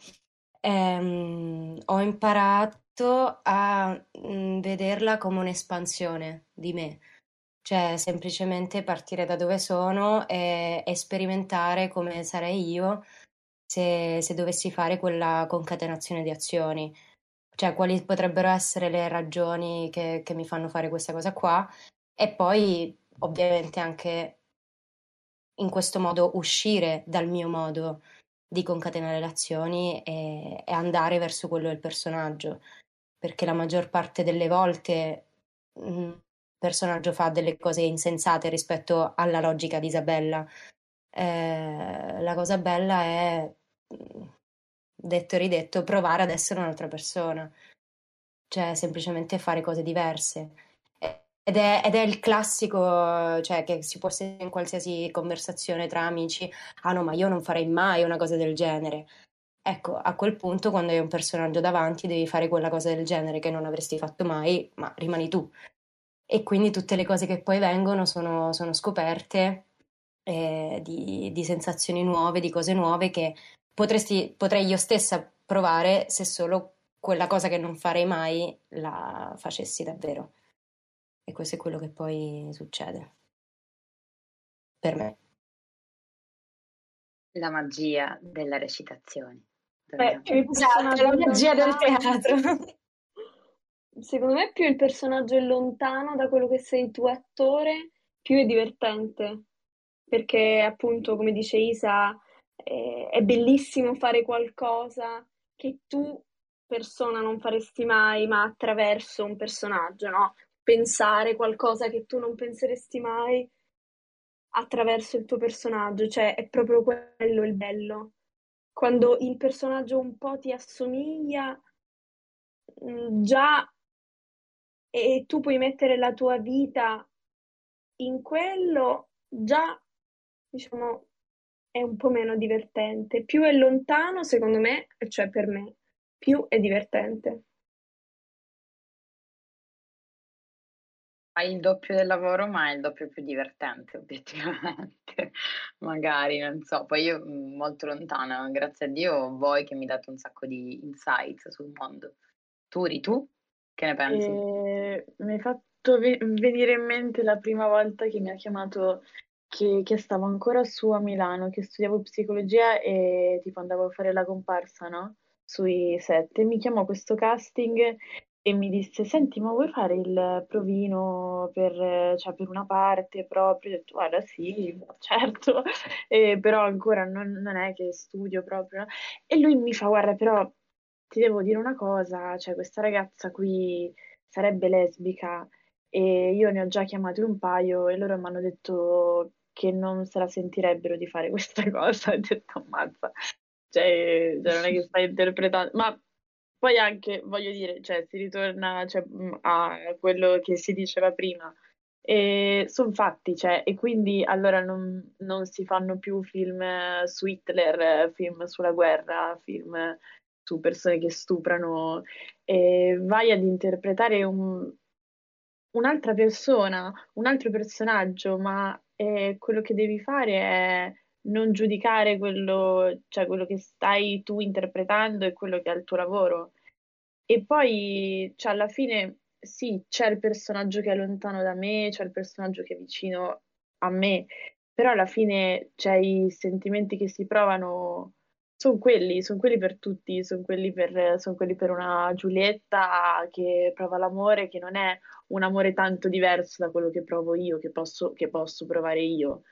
Ehm, ho imparato a mm, vederla come un'espansione di me, cioè semplicemente partire da dove sono e, e sperimentare come sarei io se, se dovessi fare quella concatenazione di azioni. Cioè, quali potrebbero essere le ragioni che, che mi fanno fare questa cosa qua? E poi, ovviamente, anche in questo modo uscire dal mio modo di concatenare le azioni e, e andare verso quello del personaggio. Perché la maggior parte delle volte mm, il personaggio fa delle cose insensate rispetto alla logica di Isabella. Eh, la cosa bella è, detto e ridetto, provare ad essere un'altra persona, cioè semplicemente fare cose diverse. Ed è, ed è il classico, cioè, che si può sentire in qualsiasi conversazione tra amici, ah no, ma io non farei mai una cosa del genere. Ecco, a quel punto, quando hai un personaggio davanti, devi fare quella cosa del genere che non avresti fatto mai, ma rimani tu. E quindi tutte le cose che poi vengono sono, sono scoperte eh, di, di sensazioni nuove, di cose nuove che potresti, potrei io stessa provare se solo quella cosa che non farei mai la facessi davvero. E questo è quello che poi succede per me. La magia della recitazione. Beh, personaggio la magia del teatro. <laughs> Secondo me più il personaggio è lontano da quello che sei tu attore, più è divertente. Perché appunto, come dice Isa, è bellissimo fare qualcosa che tu, persona, non faresti mai, ma attraverso un personaggio, no? Pensare qualcosa che tu non penseresti mai attraverso il tuo personaggio, cioè è proprio quello il bello. Quando il personaggio un po' ti assomiglia, mh, già e tu puoi mettere la tua vita in quello, già diciamo è un po' meno divertente. Più è lontano, secondo me, cioè per me, più è divertente. Fai il doppio del lavoro, ma è il doppio più divertente, obiettivamente. <laughs> Magari, non so. Poi io mm, molto lontana, grazie a Dio, voi che mi date un sacco di insights sul mondo. Turi, tu che ne pensi? E mi hai fatto ve- venire in mente la prima volta che mi ha chiamato, che, che stavo ancora su a Milano, che studiavo psicologia e tipo andavo a fare la comparsa, no? Sui set. E mi chiamò questo casting e mi disse: Senti, ma vuoi fare il provino per, cioè, per una parte proprio? Ho detto: Guarda, sì, certo, <laughs> Eh, però ancora non, non è che studio proprio. E lui mi fa: Guarda, però ti devo dire una cosa, cioè questa ragazza qui sarebbe lesbica e io ne ho già chiamati un paio e loro mi hanno detto che non se la sentirebbero di fare <laughs> questa cosa. Ho detto, ammazza, cioè, cioè, non è che stai interpretando, ma poi anche, voglio dire, cioè, si ritorna cioè, mh, a quello che si diceva prima. Sono fatti, cioè, e quindi allora non, non si fanno più film su Hitler, film sulla guerra, film su persone che stuprano, e vai ad interpretare un- un'altra persona, un altro personaggio, ma eh, quello che devi fare è non giudicare quello, cioè quello che stai tu interpretando e quello che è il tuo lavoro. E poi, cioè, alla fine, sì, c'è il personaggio che è lontano da me, c'è il personaggio che è vicino a me, però alla fine cioè, i sentimenti che si provano sono quelli, sono quelli per tutti, sono quelli per, son quelli per una Giulietta che prova l'amore, che non è un amore tanto diverso da quello che provo io, che posso, che posso provare io.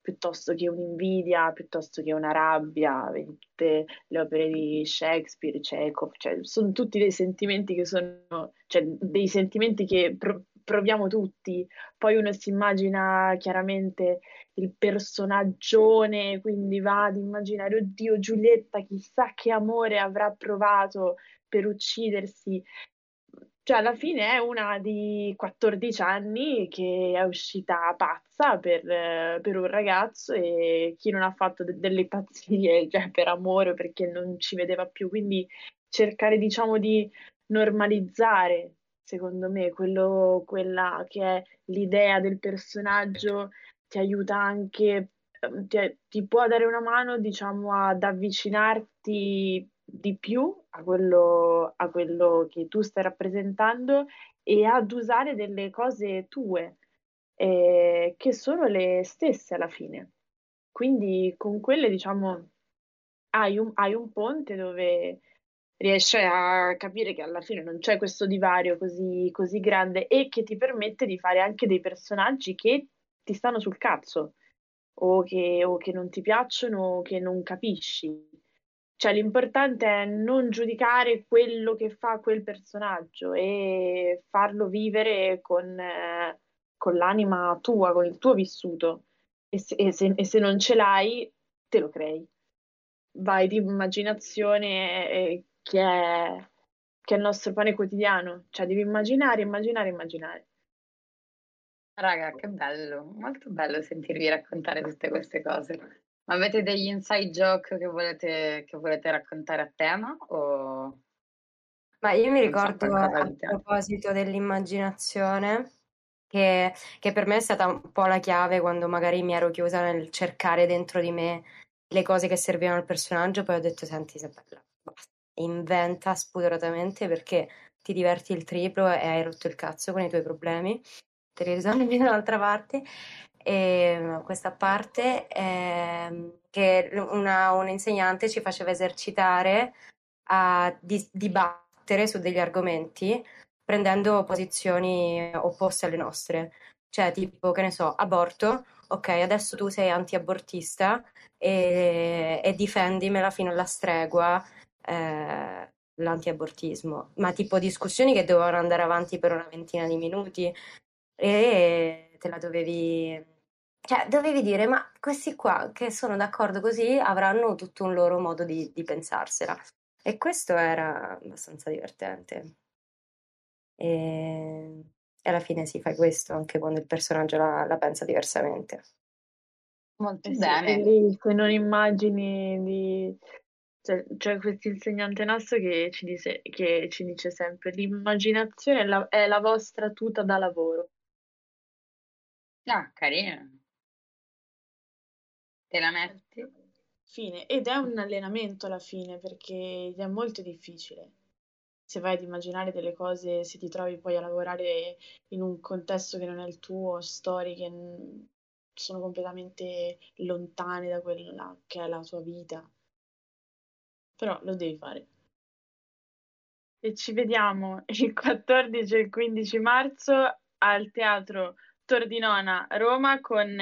Piuttosto che un'invidia, piuttosto che una rabbia, tutte le opere di Shakespeare, Chekhov, cioè sono tutti dei sentimenti che sono, cioè dei sentimenti che pro- proviamo tutti. Poi uno si immagina chiaramente il personaggione, quindi va ad immaginare, oddio, Giulietta, chissà che amore avrà provato per uccidersi. Cioè, alla fine è una di 14 anni che è uscita pazza per, per un ragazzo e chi non ha fatto de- delle pazzie <laughs> cioè, per amore perché non ci vedeva più. Quindi cercare, diciamo, di normalizzare, secondo me, quello, quella che è l'idea del personaggio ti aiuta anche, ehm, ti, ti può dare una mano, diciamo, ad avvicinarti di più a quello, a quello che tu stai rappresentando e ad usare delle cose tue eh, che sono le stesse alla fine. Quindi con quelle, diciamo, hai un, hai un ponte dove riesci a capire che alla fine non c'è questo divario così, così grande e che ti permette di fare anche dei personaggi che ti stanno sul cazzo o che, o che non ti piacciono o che non capisci. Cioè, l'importante è non giudicare quello che fa quel personaggio e farlo vivere con, eh, con l'anima tua, con il tuo vissuto. E se, e, se, e se, non ce l'hai, te lo crei. Vai di immaginazione eh, che, è, che è il nostro pane quotidiano. Cioè, devi immaginare, immaginare, immaginare. Raga, che bello, molto bello sentirvi raccontare tutte queste cose. Ma avete degli inside joke che volete, che volete raccontare a tema? O... Ma io mi ricordo a proposito dell'immaginazione che, che, per me è stata un po' la chiave quando magari mi ero chiusa nel cercare dentro di me le cose che servivano al personaggio, poi ho detto senti Isabella, basta, inventa spudoratamente perché ti diverti il triplo e hai rotto il cazzo con i tuoi problemi, te li risolvi dall'altra parte. E questa parte eh, che una, un insegnante ci faceva esercitare a di, dibattere su degli argomenti prendendo posizioni opposte alle nostre. Cioè, tipo, che ne so, aborto, ok, adesso tu sei anti-abortista e, e difendimela fino alla stregua eh, l'anti-abortismo. Ma tipo discussioni che dovevano andare avanti per una ventina di minuti e te la dovevi cioè, dovevi dire, ma questi qua che sono d'accordo così avranno tutto un loro modo di, di pensarsela. E questo era abbastanza divertente. E, e, alla fine si fa questo anche quando il personaggio la, la pensa diversamente. Molto eh bene. Sì, se non immagini di... Cioè, c'è questo insegnante nostro che ci, dice, che ci dice sempre l'immaginazione è la, è la vostra tuta da lavoro. Ah, carino. Te la metti? Fine. Ed è un allenamento alla fine perché è molto difficile. Se vai ad immaginare delle cose, se ti trovi poi a lavorare in un contesto che non è il tuo, storie che sono completamente lontane da quella che è la tua vita. Però lo devi fare. E ci vediamo il 14 e il 15 marzo al Teatro Tordinona Roma con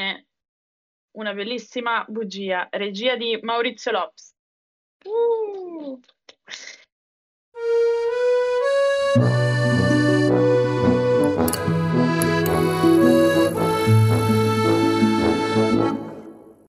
una bellissima bugia, regia di Maurizio Lops. Uh!